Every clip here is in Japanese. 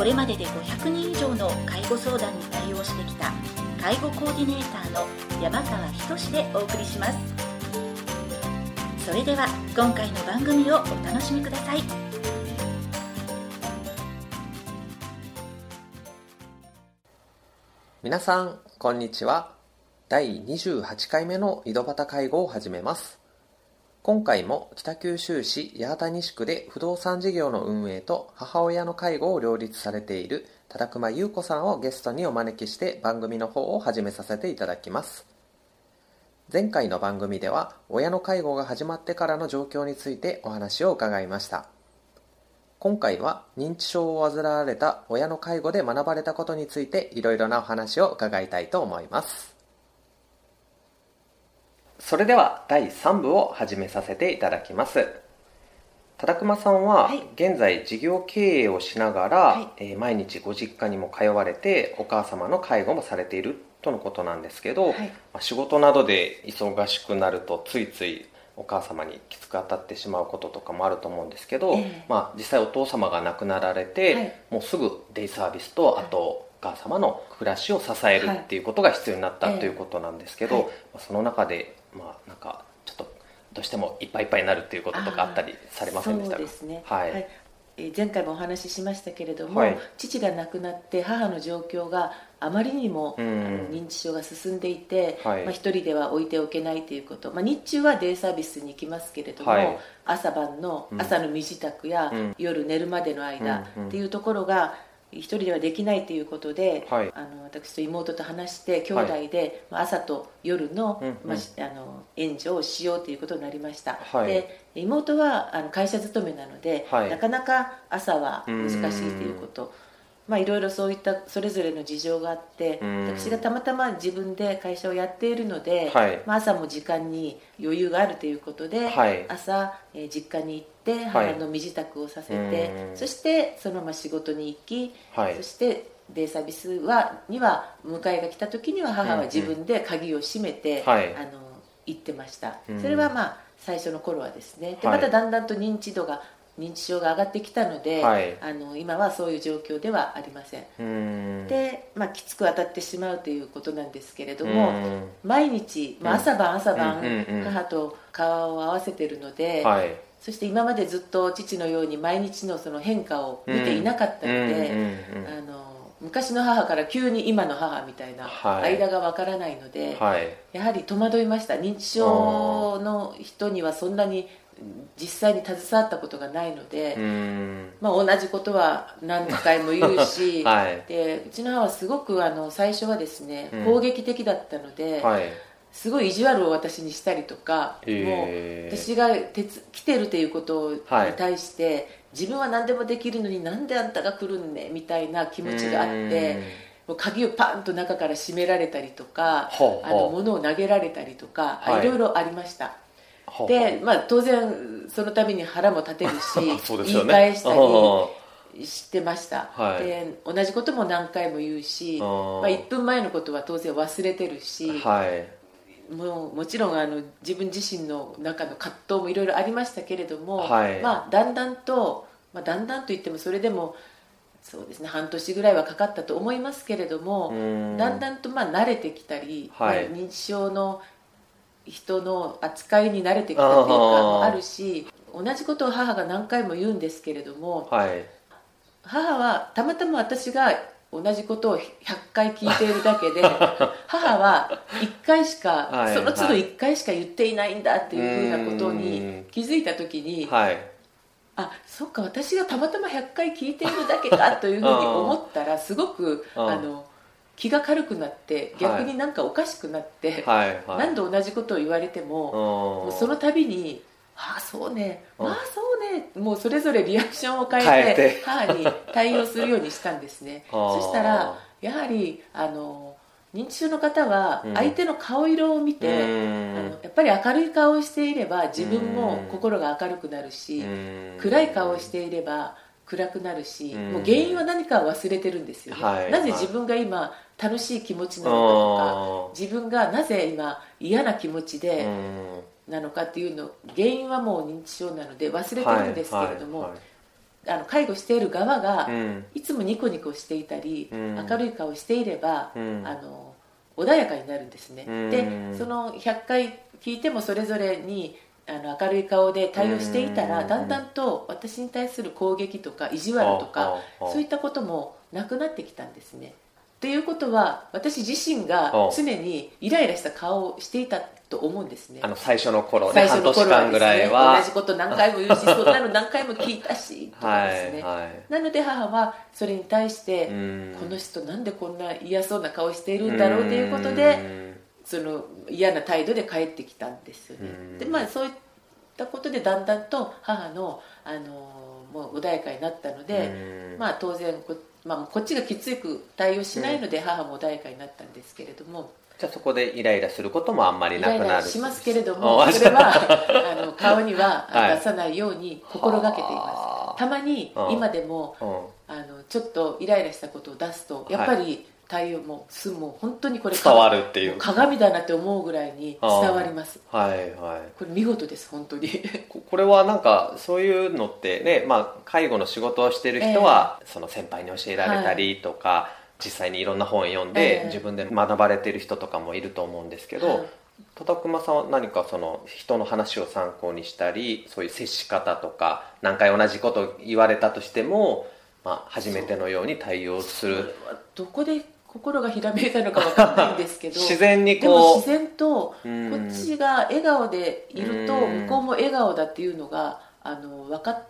これまでで500人以上の介護相談に対応してきた介護コーディネーターの山川仁でお送りします。それでは今回の番組をお楽しみください。皆さんこんにちは。第28回目の井戸端介護を始めます。今回も北九州市八幡西区で不動産事業の運営と母親の介護を両立されている忠熊優子さんをゲストにお招きして番組の方を始めさせていただきます。前回の番組では親の介護が始まってからの状況についてお話を伺いました。今回は認知症を患われた親の介護で学ばれたことについていろいろなお話を伺いたいと思います。それでは第3部を始めさせていただきます。忠熊さんははい。現在事業経営をしながら、はい。えー毎日ご実家にも通われてお母様の介護もされているとのことなんですけど、はい。まあ仕事などで忙しくなるとついついお母様にきつく当たってしまうこととかもあると思うんですけど、ええ。まあ、実際お父様が亡くなられて、はい。もうすぐデイサービスとあとお母様の暮らしを支えるっていうことが必要になった、はいということなんですけど、はい。まあその中でまあなんかちょっとどうしてもいっぱいいっぱいになるっていうこととかあったりされませんでしたか？そうですね、はい。えー前回もお話ししましたけれども、はい。父が亡くなって母の状況があまりにも、うん。あの認知症が進んでいて、はい。まあ、一人では置いておけないということ、まあ、日中はデイサービスに行きますけれども、はい。朝晩のうん。朝の身支度や、うん。夜寝るまでの間っていうところが一人ではできないということで、はい。あの私と妹と話して兄弟で、まあ朝と夜の,、うんうん。まあし、あの援助をしようということになりました、はい。で妹はあの会社勤めなので、はい。なかなか朝は難しいということまあいろいろそういったそれぞれの事情があってうん。私がたまたま自分で会社をやっているので、はい。まあ、朝も時間に余裕があるということで、はい。朝、えー実家に行ってはい。母の身支度をさせて、うん。そしてそのまま仕事に行き、はい。そしてデイサービスはには迎えが来た時には母は自分で鍵を閉めて、はい。あの行ってました、うん。それはまあ最初の頃はですね。ではい。まただんだんと認知度が認知症が上がってきたので、はい。あの今はそういう状況ではありません。で、まあ、きつく当たってしまうということなんですけれども、うん。毎日、まあ、朝晩朝晩、母と顔を合わせてるので、はい。そして今までずっと父のように毎日のその変化を見ていなかったので、あの昔の母から急に今の母みたいなはい。間がわからないので、はい。やはり戸惑いました。認知症の人にはそんなに実際に携わったことがないので、まあ、同じことは何回も言うし、はい。でうちの母はすごくあの最初はですねうん。攻撃的だったので、はい。すごい意地悪を私にしたりとか、へー。もう私が鉄来てるということにはい対して、自分は何でもできるのになんであんたが来るんねみたいな気持ちがあって鍵をパンと中から閉められたりとかほうほう。あの物を投げられたりとか、はい。い、ろいろありましたで、まあ、当然その度に腹も立てるし ね。言い返したりあしてました、はい。で同じことも何回も言うしまあ、1分前のことは当然忘れてるし、ーはい。もうもちろんあの自分自身の中の葛藤もいろいろありましたけれども、はい。まあ、だんだんと、まあ、だんだんといってもそれでもそうですね半年ぐらいはかかったと思いますけれども、うん。だんだんとまあ慣れてきたり、はい。まあ認知症の人の扱いに慣れてきたというかもあるし同じことを母が何回も言うんですけれどもはい。母はたまたま私が同じことを100回聞いているだけで 母は1回しか、はいその都度1回しか言っていないんだっていうふうなことうんに気づいた時に、はい。あそっか私がたまたま100回聞いているだけかというふうに思ったらすごくうん。あの気が軽くなって逆になんかおかしくなって、はいはい。何度同じことを言われても、もうその度に「ああそうね。うん。ああそうね」もうそれぞれリアクションを変えて母に対応するようにしたんですね。そしたらやはりあの認知症の方はうん。相手の顔色を見て、あのやっぱり明るい顔をしていれば自分も心が明るくなるし、暗い顔をしていれば暗くなるし、うん。もう原因は何か忘れてるんですよね、はい。なぜ自分が今楽しい気持ちなのかとかと自分がなぜ今嫌な気持ちでなのかっていうの原因はもう認知症なので忘れてるんですけれども、あの介護している側がいつもニコニコしていたり、うん。明るい顔していれば、うん。あの穏やかになるんですね、うん。でその100回聞いてもそれぞれにあの明るい顔で対応していたら、うん。だんだんと私に対する攻撃とか意地悪とかそういったこともなくなってきたんですねということは私自身が常にイライラした顔をしていたと思うんですね。あの最初の頃ね最初半年間ぐらいですね。は同じこと何回も言うし そんなの何回も聞いたしとかですね、はいはい。なので母はそれに対して、うん。この人なんでこんな嫌そうな顔しているんだろうということでその嫌な態度で帰ってきたんですよね。うん。でまあそういったことでだんだんと母の、あのもう穏やかになったので、うん。まあ当然こ,、まあ、こっちがきつく対応しないので母も穏やかになったんですけれども、じゃあそこでイライラすることもあんまりイライなくなるラしますけれどもあそれは あの顔にははい。出さないように心がけていはあ。ますたまにうん。今でもうん。あのちょっっとイライラしたことを出すとやっぱり対応もすもう本当にこれ伝わるっていう。も鏡だなって思うぐらいに伝わります。はいはい。これ見事です本当に。ここれはなんかそういうのってね、まあ、介護の仕事をしてる人は、その先輩に教えられたりとか、実際にいろんな本読んで、ええ。自分で学ばれてる人とかもいると思うんですけど、はい。戸田熊さんは何かその人の話を参考にしたりそういう接し方とか何回同じことを言われたとしても、まあ、初めてのように対応する。はどこで心がひらめいたのかわかんないんですけど 自然にでもこう自然とこうん。っちが笑顔でいるとうん。向こうも笑顔だっていうのがあの分かっ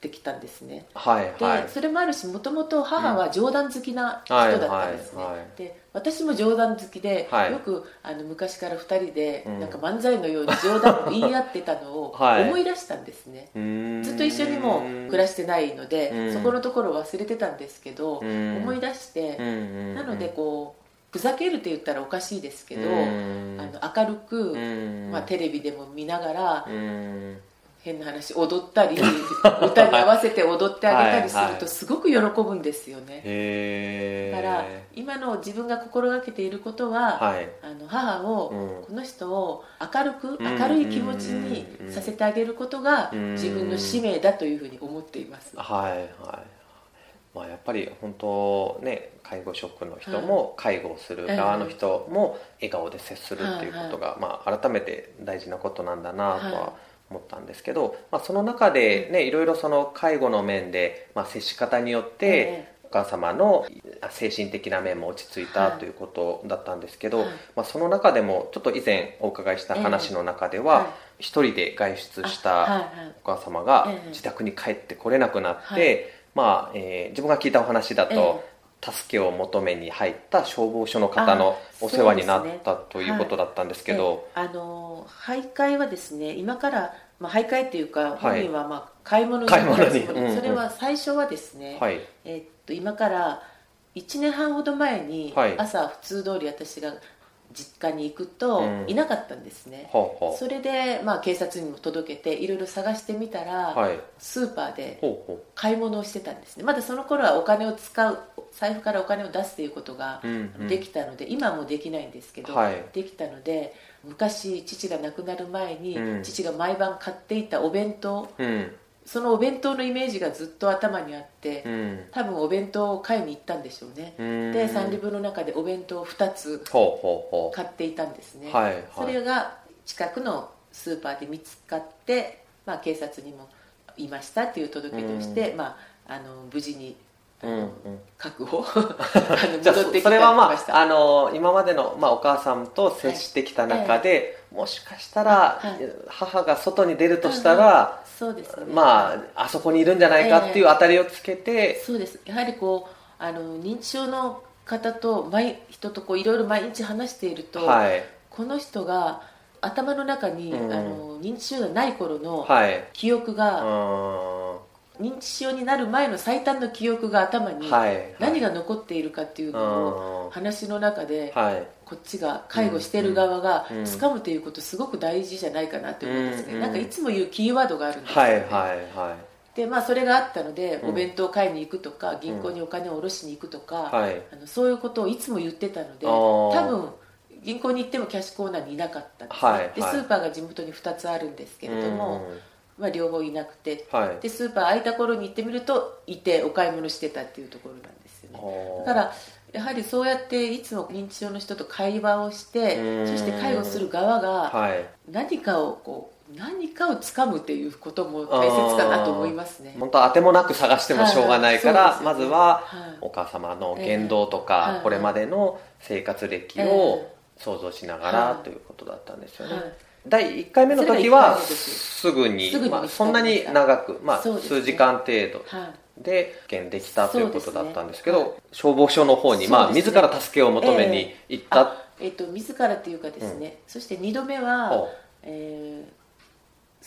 てきたんですね。はいで、はい。それもあるしもともと母は冗談好きな人だったんですね、はいはいはい。で私も冗談好きで、はい。よくあの昔から2人でうん。なんか漫才のように冗談を言い合ってたのを はい。思い出したんですね、うーん。ずっと一緒にも暮らしてないので、うん。そこのところを忘れてたんですけど、うん。思い出して、なのでこうふざけるって言ったらおかしいですけど、うん。あの明るく、うん。まあ、テレビでも見ながら、うん変な話踊ったり 歌に合わせて踊ってあげたりするはいはいとすごく喜ぶんですよね、へえだから今の自分が心がけていることは、はい。あの母を、うん。この人を明るくうん明るい気持ちにさせてあげることがうん。自分の使命だというふうに思っています、はいはい。まあやっぱり本当ね介護職の人も介護をする側の人も笑顔で接するっていうことが、まあ、改めて大事なことなんだなとはは思ったんですけど、まあ、その中でねいろいろその介護の面で、まあ、接し方によって、えお母様の精神的な面も落ち着いたはい。ということだったんですけど、はい。まあ、その中でもちょっと以前お伺いした話の中では、はい一人で外出したお母様がええ。自宅に帰ってこれなくなって、はい。まあえー自分が聞いたお話だと、え助けを求めに入った消防署の方のあお世話になったということだったんですけど、ええあの徘徊はですね今から、まあ、徘徊っていうかはい。本人はまあ買い物に行ったつもりうんうんそれは最初はですね、はい。えっと今から1年半ほど前にはい。朝普通通り私が実家に行くとうん。いなかったんですね、ほうほそれで、まあ、警察にも届けていろいろ探してみたら、うはい。スーパーで買い物をしてたんですね。まだその頃はお金を使う財布からお金を出すということがう、うんうん。できたので、今はもうできないんですけど、はい。できたので昔父が亡くなる前に、うん。父が毎晩買っていたお弁当うん。そのお弁当のイメージがずっと頭にあって、うん。多分お弁当を買いに行ったんでしょうね、うん。でサンリブの中でお弁当を2つ買っていたんですね、はいはい。それが近くのスーパーで見つかって、まあ、警察にもいましたっていう届け出をして、まあ、あの無事にあの、うんうん じゃあそれはまああの今までの、まあ、お母さんと接してきた中で、もしかしたら、はい。母が外に出るとしたら、そうですね。まああそこにいるんじゃないかっていう当たりをつけて、そうです。やはりこうあの認知症の方と毎人とこういろいろ毎日話していると、はい。この人が頭の中に、うん。あの認知症がない頃のはい。記憶がうーん認知症になる前の最短の記憶が頭に何が残っているかっていうのを話の中でこっちが介護してる側が掴むということすごく大事じゃないかなと思うんですねなんかいつも言うキーワードがあるんですよね、でまあ、それがあったので、お弁当買いに行くとか銀行にお金を下ろしに行くとか、あのそういうことをいつも言ってたので多分銀行に行ってもキャッシュコーナーにいなかったんです、ね。でスーパーが地元に2つあるんですけれども、まあ、両方いなくて、はい、でスーパー空いた頃に行ってみるといてお買い物してたっていうところなんですよね。だからやはりそうやっていつも認知症の人と会話をしてそして介護する側が何かをこう何かをつかむっていうことも大切かなと思いますね。本当当てもなく探してもしょうがないから、はい。ね、まずはお母様の言動とか、えー、これまでの生活歴を想像しながら、ということだったんですよね、はい第1回目の時はす。ぐにまあ、そんなに長く、まあ、数時間程度で現できたということだったんですけど、消防署の方に、まあ、自ら助けを求めに行った、えー、えー、と自らというかですね、うん、そして2度目は、えー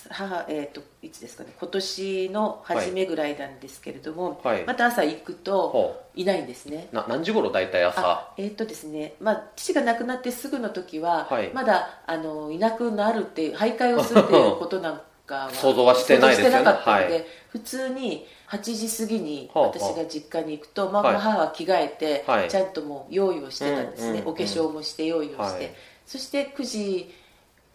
母、えーと、いつですかね今年の初めぐらいなんですけれども、はい、また朝行くといないんですね。な何時頃大体朝？えっ、ー、とですね、まあ、父が亡くなってすぐの時は、はい、まだあのいなくなるっていう徘徊をするっていうことなんかは 想像はしてないですよね。なかったので、はい、普通に8時過ぎに私が実家に行くと、まあ、母は着替えて、ちゃんともう用意をしてたんですね、お化粧もして用意をして、そして9時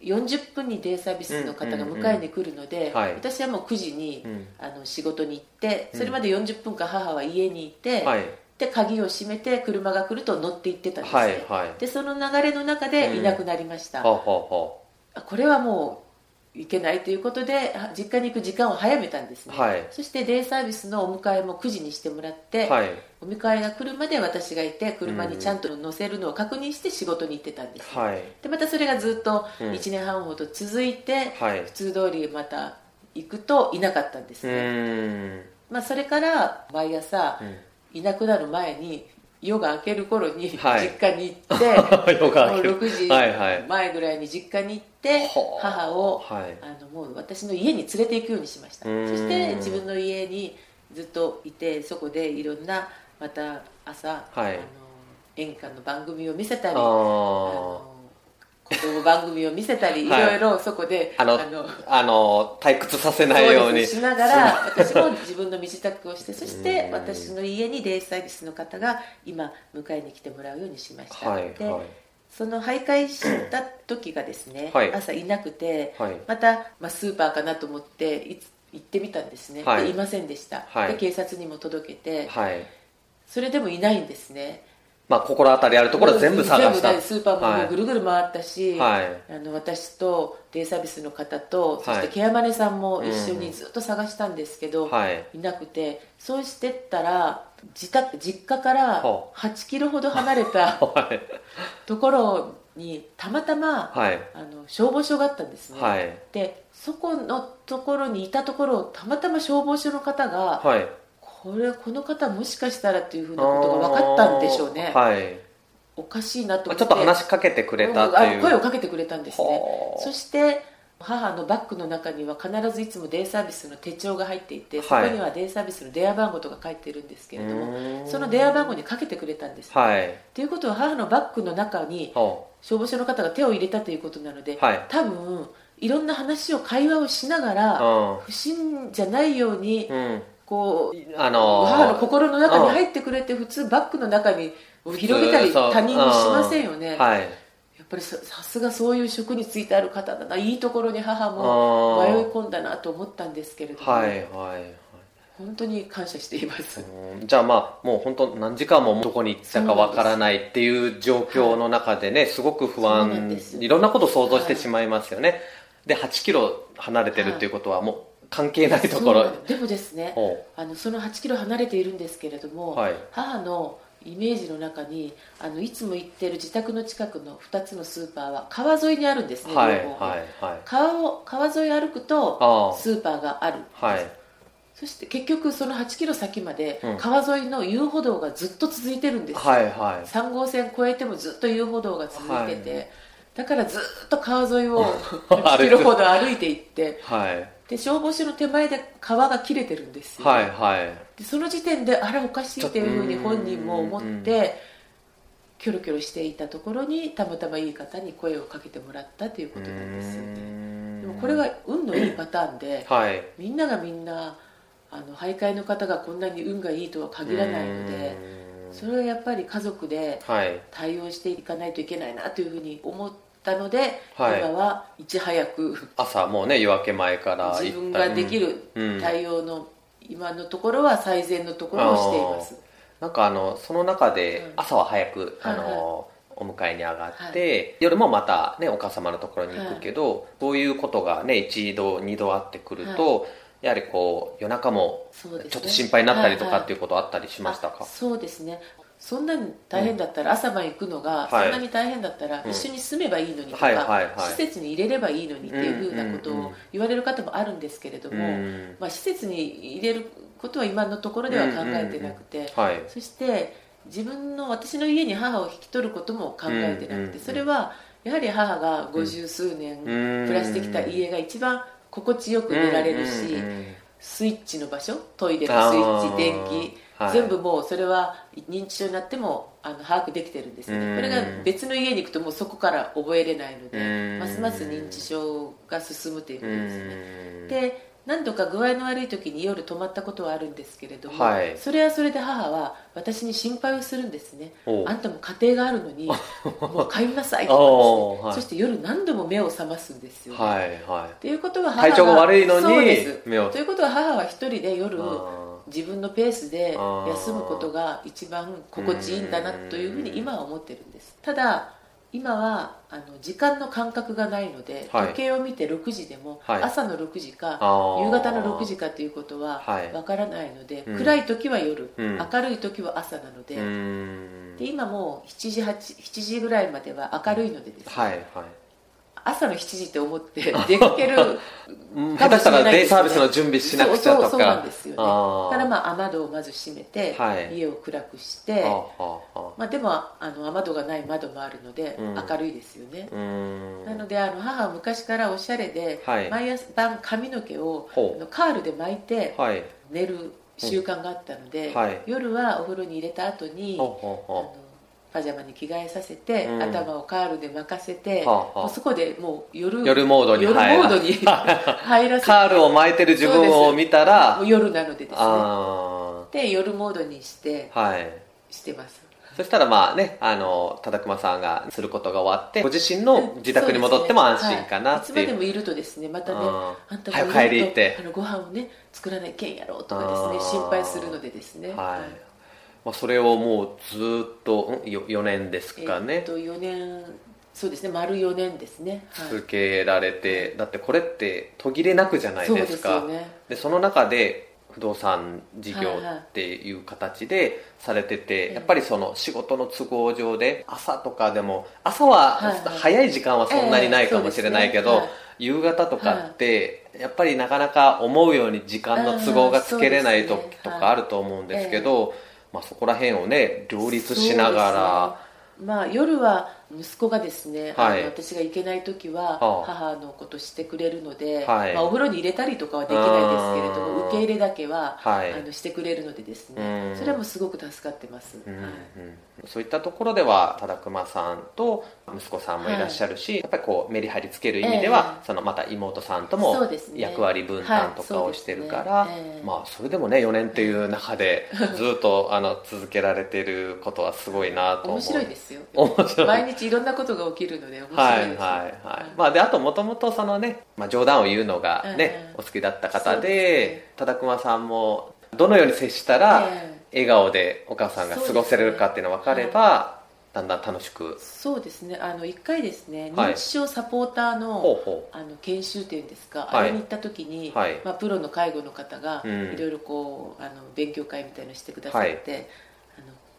40分にデイサービスの方が迎えに来るので、私はもう9時に、あの仕事に行ってそれまで40分間母は家にいて、で鍵を閉めて車が来ると乗って行ってたんですね、はいはい、でその流れの中でいなくなりました、うん、これはもういけないということで実家に行く時間を早めたんですね、はい、そしてデイサービスのお迎えも9時にしてもらって、はい、お迎えが来るまで私がいて車にちゃんと乗せるのを確認して仕事に行ってたんです、はい、でまたそれがずっと1年半ほど続いて、うん、普通通りまた行くといなかったんですね、まあ、それから毎朝、いなくなる前に夜が明ける頃に実家に行って、はい、6時前ぐらいに実家に行って、母を、はい、あのもう私の家に連れて行くようにしました。そして自分の家にずっといてそこでいろんなまた朝、はい、あの演歌の番組を見せたりあの子供番組を見せたり、い。ろいろそこであのあの退屈させないように。しながら私も自分の身支度をしてそして私の家にデイサービスの方が今迎えに来てもらうようにしました、はい、で、はい、その徘徊した時がですね、はい、朝いなくて、また、まあ、スーパーかなと思ってい行ってみたんですね、でいませんでした、で警察にも届けて、それでもいないんですねまあ、心当たりあるところは全部探した。スーパーもぐるぐる回ったし、はい、あの私とデイサービスの方と、そしてケアマネさんも一緒にずっと探したんですけど、はい、いなくてそうしてったら自宅実家から8キロほど離れた ところにたまたま、はい、あの消防署があったんですね、はい、でそこのところにいたところをたまたま消防署の方が、はいこれこの方もしかしたらっていうふうなことが分かったんでしょうね。はい。おかしいなと思って。ちょっと話しかけてくれたっていう。声をかけてくれたんですね。そして母のバッグの中には必ずいつもデイサービスの手帳が入っていて、そこにはデイサービスの電話番号とか書いてるんですけれどもその電話番号にかけてくれたんです、はい、ということは母のバッグの中に消防署の方が手を入れたということなので、はい、多分いろんな話を会話をしながら不審じゃないように、うんこう、あのー、母の心の中に入ってくれて普通バッグの中に広げたり他人にしませんよね、はい、やっぱりさすがそういう職に就いてある方だな。いいところに母も迷い込んだなと思ったんですけれども、はいはいはい、本当に感謝しています。じゃあまあもう本当何時間もどこに行ったかわからないっていう状況の中でね、はい、すごく不安。いろんなことを想像してしまいますよね、で8キロ離れてるっていうことはもう関係ないところ。でもですねあのその8キロ離れているんですけれども、はい、母のイメージの中にあのいつも行ってる自宅の近くの2つのスーパーは川沿いにあるんですね、はいはいはい、川を川沿い歩くとスーパーがあるはい、そして結局その8キロ先まで川沿いの遊歩道がずっと続いてるんですよ、はいはい、3号線越えてもずっと遊歩道が続いてて、はい、だからずっと川沿いを8キロ ほど歩いていって、はい、で消防署の手前で川が切れてるんですよ、はいはい。でその時点であれおかしいっていうふうに本人も思ってキョロキョロしていたところにたまたまいい方に声をかけてもらったということなんですよね。でもこれが運のいいパターンで、はい。みんながみんなあの徘徊の方がこんなに運がいいとは限らないのでそれはやっぱり家族ではい。対応していかないといけないなというふうに思ったので、はい。今はいち早く朝もうね夜明け前から自分ができるうん。対応の今のところは最善のところをしています。なんかあのその中でうん。朝は早く、はいあのお迎えに上がって、夜もまたねお母様のところに行くけど、そういうことがね一度二度あってくると、やはりこう夜中もちょっと心配になったりとはいはいかっていうことあったりしましたか、あそうですねそんなに大変だったら、朝晩行くのがはい。そんなに大変だったらうん。一緒に住めばいいのにとか、施設に入れればいいのにっていうふうなことを言われる方もあるんですけれども、うんまあ、施設に入れることは今のところでは考えてなくて、はい。そして自分の私の家に母を引き取ることも考えてなくて、それはやはり母が五十数年うん。暮らしてきた家が一番心地よく寝られるし、スイッチの場所トイレのスイッチ電気、はい。全部もうそれは認知症になってもあの把握できてるんですようん。ねこれが別の家に行くともうそこから覚えれないのうでん。ますます認知症が進むということですね。うん。で何度か具合の悪い時に夜泊まったことはあるんですけれども、はい。それはそれで母は私に心配をするんですね。あんたも家庭があるのに もう帰りなさいとかですね、おうはい。そして夜何度も目を覚ますんですよ、はいはっていうことは母体調が悪いのに目を。ということは母は一人で夜あ自分のペースで休むことが一番心地いいんだなというふうに今は思ってるんです。ただ今はあの時間の感覚がないので、はい。時計を見て6時でも、はい。朝の6時か夕方の6時かということははい。わからないので、うん。暗い時は夜、うん。明るい時は朝なので,、で今もう7時 8, 7時ぐらいまでは明るいのでですね、はいはい朝の7時って思って 出かける うんかもしたらしれなデイサービスの準備しなくちゃとか。そうなんですよねからまあ雨戸をまず閉めて、はい。家を暗くして、まあ、でもあの雨戸がない窓もあるので、うん。明るいですよね。なのであの母は昔からおしゃれで、はい。毎朝晩髪の毛をカールで巻いてはい。寝る習慣があったので、はい。夜はお風呂に入れた後に、あのほパジャマに着替えさせて、うん。頭をカールで巻かせて、はあそこでもう夜夜モードに夜モ入らードに 入らせてカールを巻いてる自分を見たら夜なのでですね。あで夜モードにしてあはい。してます。そしたらまあねあの忠熊さんがすることが終わってご自身の自宅に戻っても安心かなってそうですね。はい。いつまでうもいるとですねまたねああんた早くもいると帰り行って。あのご飯をね作らないけんやろうとかですね心配するのでですね。はいまあ、それをもうずっとんよ4年ですえかね、っと4年そうですね。丸4年ですね。はい。続けられて、だってこれって途切れなくじゃないですか。そうですよね。でその中で不動産事業はいはいっていう形でされてて、えやっぱりその仕事の都合上で朝とかでも朝ははいはい。早い時間はそんなにないかもしれないけど、夕方とかってやっぱりなかなか思うように時間の都合がつけれない時とかあると思うんですけど、まあ、そこら辺をね両立しながら。ねまあ、夜は息子がですね、はい。私が行けない時ははあ。母のことしてくれるので、はい。まあ、お風呂に入れたりとかはできないですけれどうん。も受け入れだけは、はい。あのしてくれるのでですうん。ねそれはもうすごく助かってます、うんはいうん。そういったところでは忠熊さんと息子さんもいらっしゃるし、やっぱりこうメリハリつける意味では、ええ。そのまた妹さんとそも役割分担とかをしてるから、はいそうですね。ええ。まあそれでもね4年っていう中で ずっとあの続けられてることはすごいなと思う。面白いですよ。面白い。毎日いろんなことが起きるので面白はいいです、はいはい。まあであともともとそのね、まあ、冗談を言うのがね、ええお好きだった方ですでね。忠熊さんもどのように接したら、ええ。笑顔でお母さんが過ごせれるかっていうのが分かれば、だんだん楽しく。そうですね。あの1回ですねはい。認知症サポーターの,、ほうほあの研修っていうんですか、はい。あれに行った時に、はい。まあ、プロの介護の方がうん。いろいろこうあの勉強会みたいのしてくださって、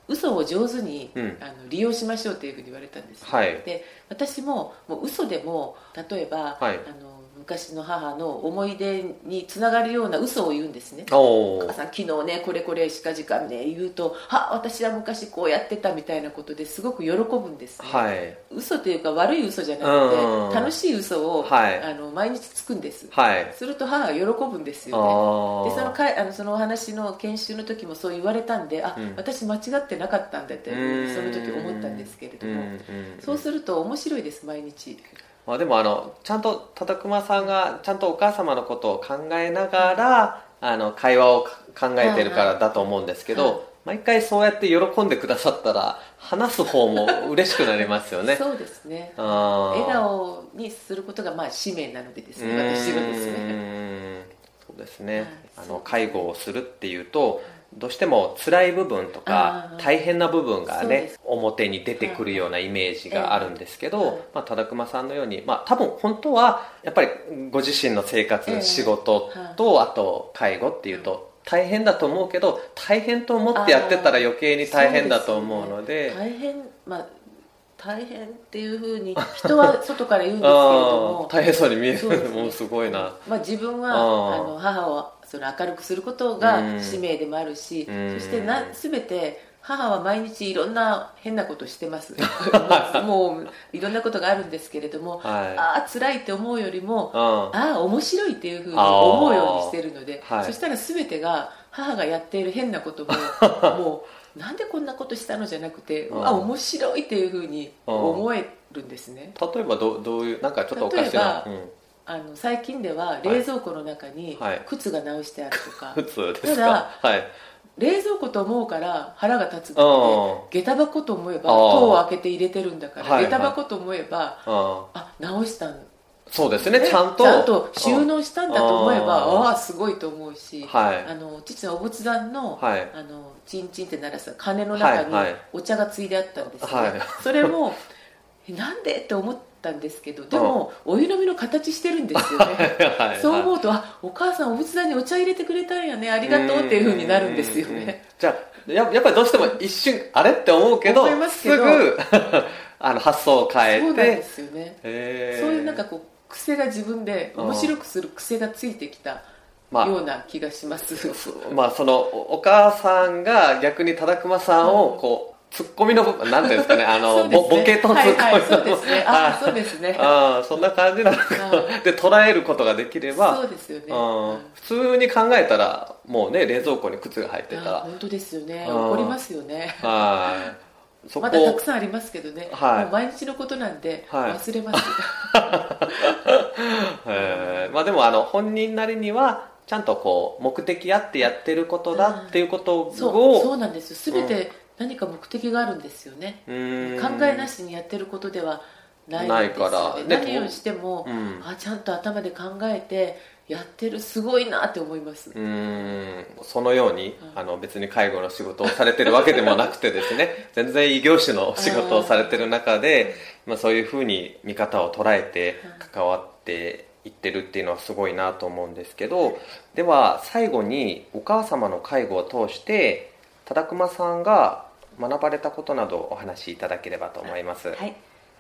嘘を上手に、うん。あの利用しましょうというふうに言われたんですよ、はい。で私ももう嘘でも例えば、はい。あの昔の母の思い出につながるような嘘を言うんですね。おお母さん昨日ねこれこれしかじかね言うと「は私は昔こうやってた」みたいなことですごく喜ぶんですね、はい。嘘というか悪い嘘じゃなくうん。て楽しい嘘を、はい。あの毎日つくんです。はい。すると母が喜ぶんですあよね。でそのーかいあのそのお話の研修の時もそう言われたんであ、うん。私間違ってなかったんだってうん。その時思ったんですけれども、そうすると面白いです毎日まあ、でもあのちゃんと忠熊さんがちゃんとお母様のことを考えながらあの会話をか考えてるからだと思うんですけど、はい毎回そうやって喜んでくださったら話す方も嬉しくなりますよね。そうですね。あー。笑顔にすることがまあ使命なのでですね。私のですうねそうですね、はい。あの介護をするっていうとどうしても辛い部分とか大変な部分がね表に出てくるようなイメージがあるんですけど、はい。まあ、忠熊さんのように、まあ、多分本当はやっぱりご自身の生活、ええ。仕事とあと介護っていうと大変だと思うけど大変と思ってやってたら余計に大変だと思うので大変まあ大変っていうふうに人は外から言うんですけれど あもー。大変そうに見える。ね。もうすごいな。まあ、自分はあの母をその明るくすることうん。が使命でもあるし、うん。そしてな全て母は毎日いろんな変なことしてます。もういろんなことがあるんですけれども、はい。ああ辛いって思うよりもうん。ああ面白いっていうふうに思うようにしてるので、はい。そしたら全てが母がやっている変なことも もうなんでこんなことしたのじゃなくて、うん。あ面白いっていうふうに思えるんですね、例えばどうどういうなんかちょっとおかしな、例えうん、あの最近では冷蔵庫の中にはい。靴が直してあるとか、普通ですただかはい。冷蔵庫と思うから腹が立つってうん下駄箱と思えばあー戸を開けて入れてるんだから、はい。下駄箱と思えばああ直したんそうですねちゃんと。ちゃんと収納したんだと思えばうんああすごいと思うし、はい。あの父のお仏壇の,、はい。あのチンチンって鳴らす鐘の中にはいはい。お茶がついであったんですよ、はい。それもえなんで？って思ったんですけどでもお湯飲みの形してるんですよね。はいそう思うとあお母さんお仏壇にお茶入れてくれたんやねありがとうっていうふうになるんですよね。じゃあややっぱりどうしても一瞬あれって思うけどすぐ あの発想を変そうなんでえてすよね。そういうなんかこう癖が自分でうん。面白くする癖がついてきたまあ。ような気がします、まあそのおお母さんが逆に忠熊さんをこうツッコミのなんていうんですかねあのね。ボボケとツッコミの、はいはい、そうですね。あそうですね。ああそんな感じなのか。はで捉えることができればそうですよね、うん。普通に考えたらもうね冷蔵庫に靴が入ってたら。あ本当ですよね。うん。怒りますよね。はい。まだたくさんありますけどね、はい。毎日のことなんではい。忘れます、えー。まあでもあの本人なりにはちゃんとこう目的あってやってることだっていうことをそうそうなんですよ。全て何か目的があるんですよね、考えなしにやってることではないんですよから。ね何をしても、うん。あちゃんと頭で考えてやってるすごいなって思います、うーん。そのように、うん。あの別に介護の仕事をされてるわけでもなくてですね。全然異業種の仕事をされてる中で、まあ、そういうふうに見方を捉えて関わっていってるっていうのはすごいなと思うんですけどでは最後にお母様の介護を通して忠熊さんが学ばれたことなどお話しいただければと思います。はい。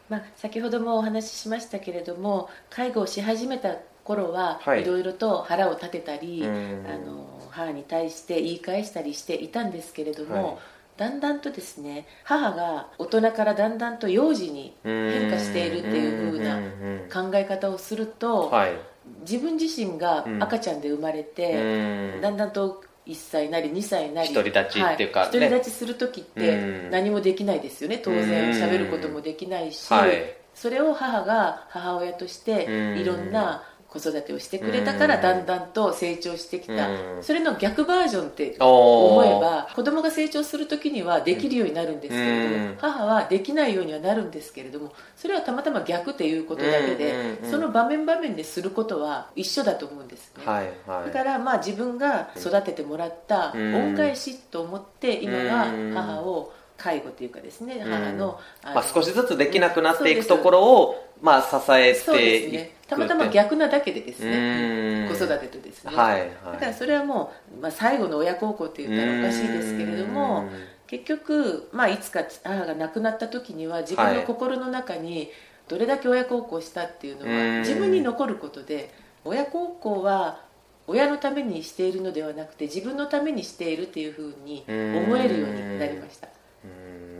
まあ、先ほどもお話ししましたけれども介護をし始めた頃は、はい。いろいろと腹を立てたり、うん。あの母に対して言い返したりしていたんですけれども、はい。だんだんとですね母が大人からだんだんと幼児に変化しているっていう風なな考え方をすると、はい。自分自身が赤ちゃんで生まれて、うん。だんだんと1歳なり2歳なり独り立ちっていうかはい、独ねり立ちする時ってうん。何もできないですよね。当然うん。喋ることもできないし、はい。それを母が母親としてうん。いろんな子育てをしてくれたからうん。だんだんと成長してきた。うん。それの逆バージョンって思思えば子供が成長する時にはできるようになるんですけれども、うん。母はできないようにはなるんですけれどもそれはたまたま逆っていうことだけで、その場面場面ですることは一緒だと思うんですね、はいはい。だからまあ自分が育ててもらったうん。恩返しと思って今はうん。母を介護というかですねうん。母のまあ、少しずつできなくなっていくところを、まあ、支えていくですね。たまたま逆なだけでですうねん。子育てとですね、はいはい。だからそれはもう、まあ、最後の親孝行って言ったらおかしいですけれどもうん結局、まあ、いつか母が亡くなった時には自分の心の中に、どれだけ親孝行したっていうのは自分に残ることで親孝行は親のためにしているのではなくて自分のためにしているっていうふうに思えるようになりました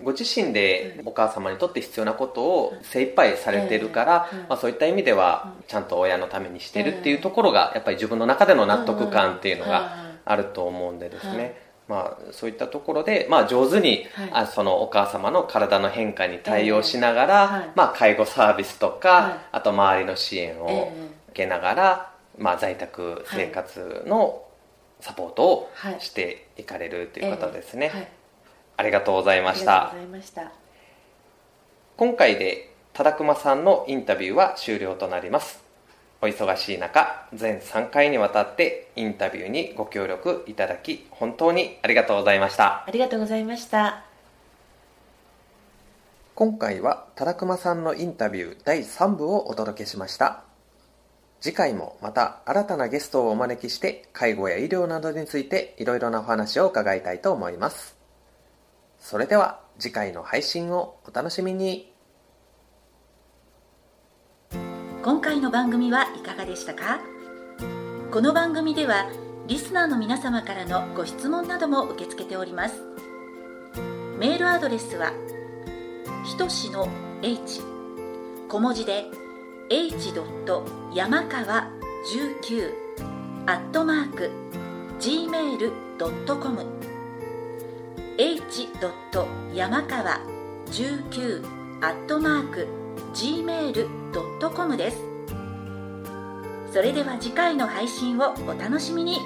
ご自身でお母様にとって必要なことを精一杯されてるから、まあ、そういった意味ではちゃんと親のためにしてるっていうところがやっぱり自分の中での納得感っていうのがあると思うんでですね、まあ、そういったところで、まあ、上手に、はい、あそのお母様の体の変化に対応しながら、えーはい、まあ、介護サービスとか、はい、あと周りの支援を受けながら、えー、まあ、在宅生活のサポートをしていかれるということですね、えー、ありがとうございました。今回で忠熊さんのインタビューは終了となります。お忙しい中全3回にわたってインタビューにご協力いただき本当にありがとうございました。ありがとうございました。今回は忠熊さんのインタビュー第3部をお届けしました。次回もまた新たなゲストをお招きして介護や医療などについていろいろなお話を伺いたいと思いますそれでは次回の配信をお楽しみに。今回の番組はいかがでしたか？この番組ではリスナーの皆様からのご質問なども受け付けております。メールアドレスはひとしの h 小文字で h. 山川19アットマーク gmail.com h. 山川19アットマーク gmail.com ですそれでは次回の配信をお楽しみに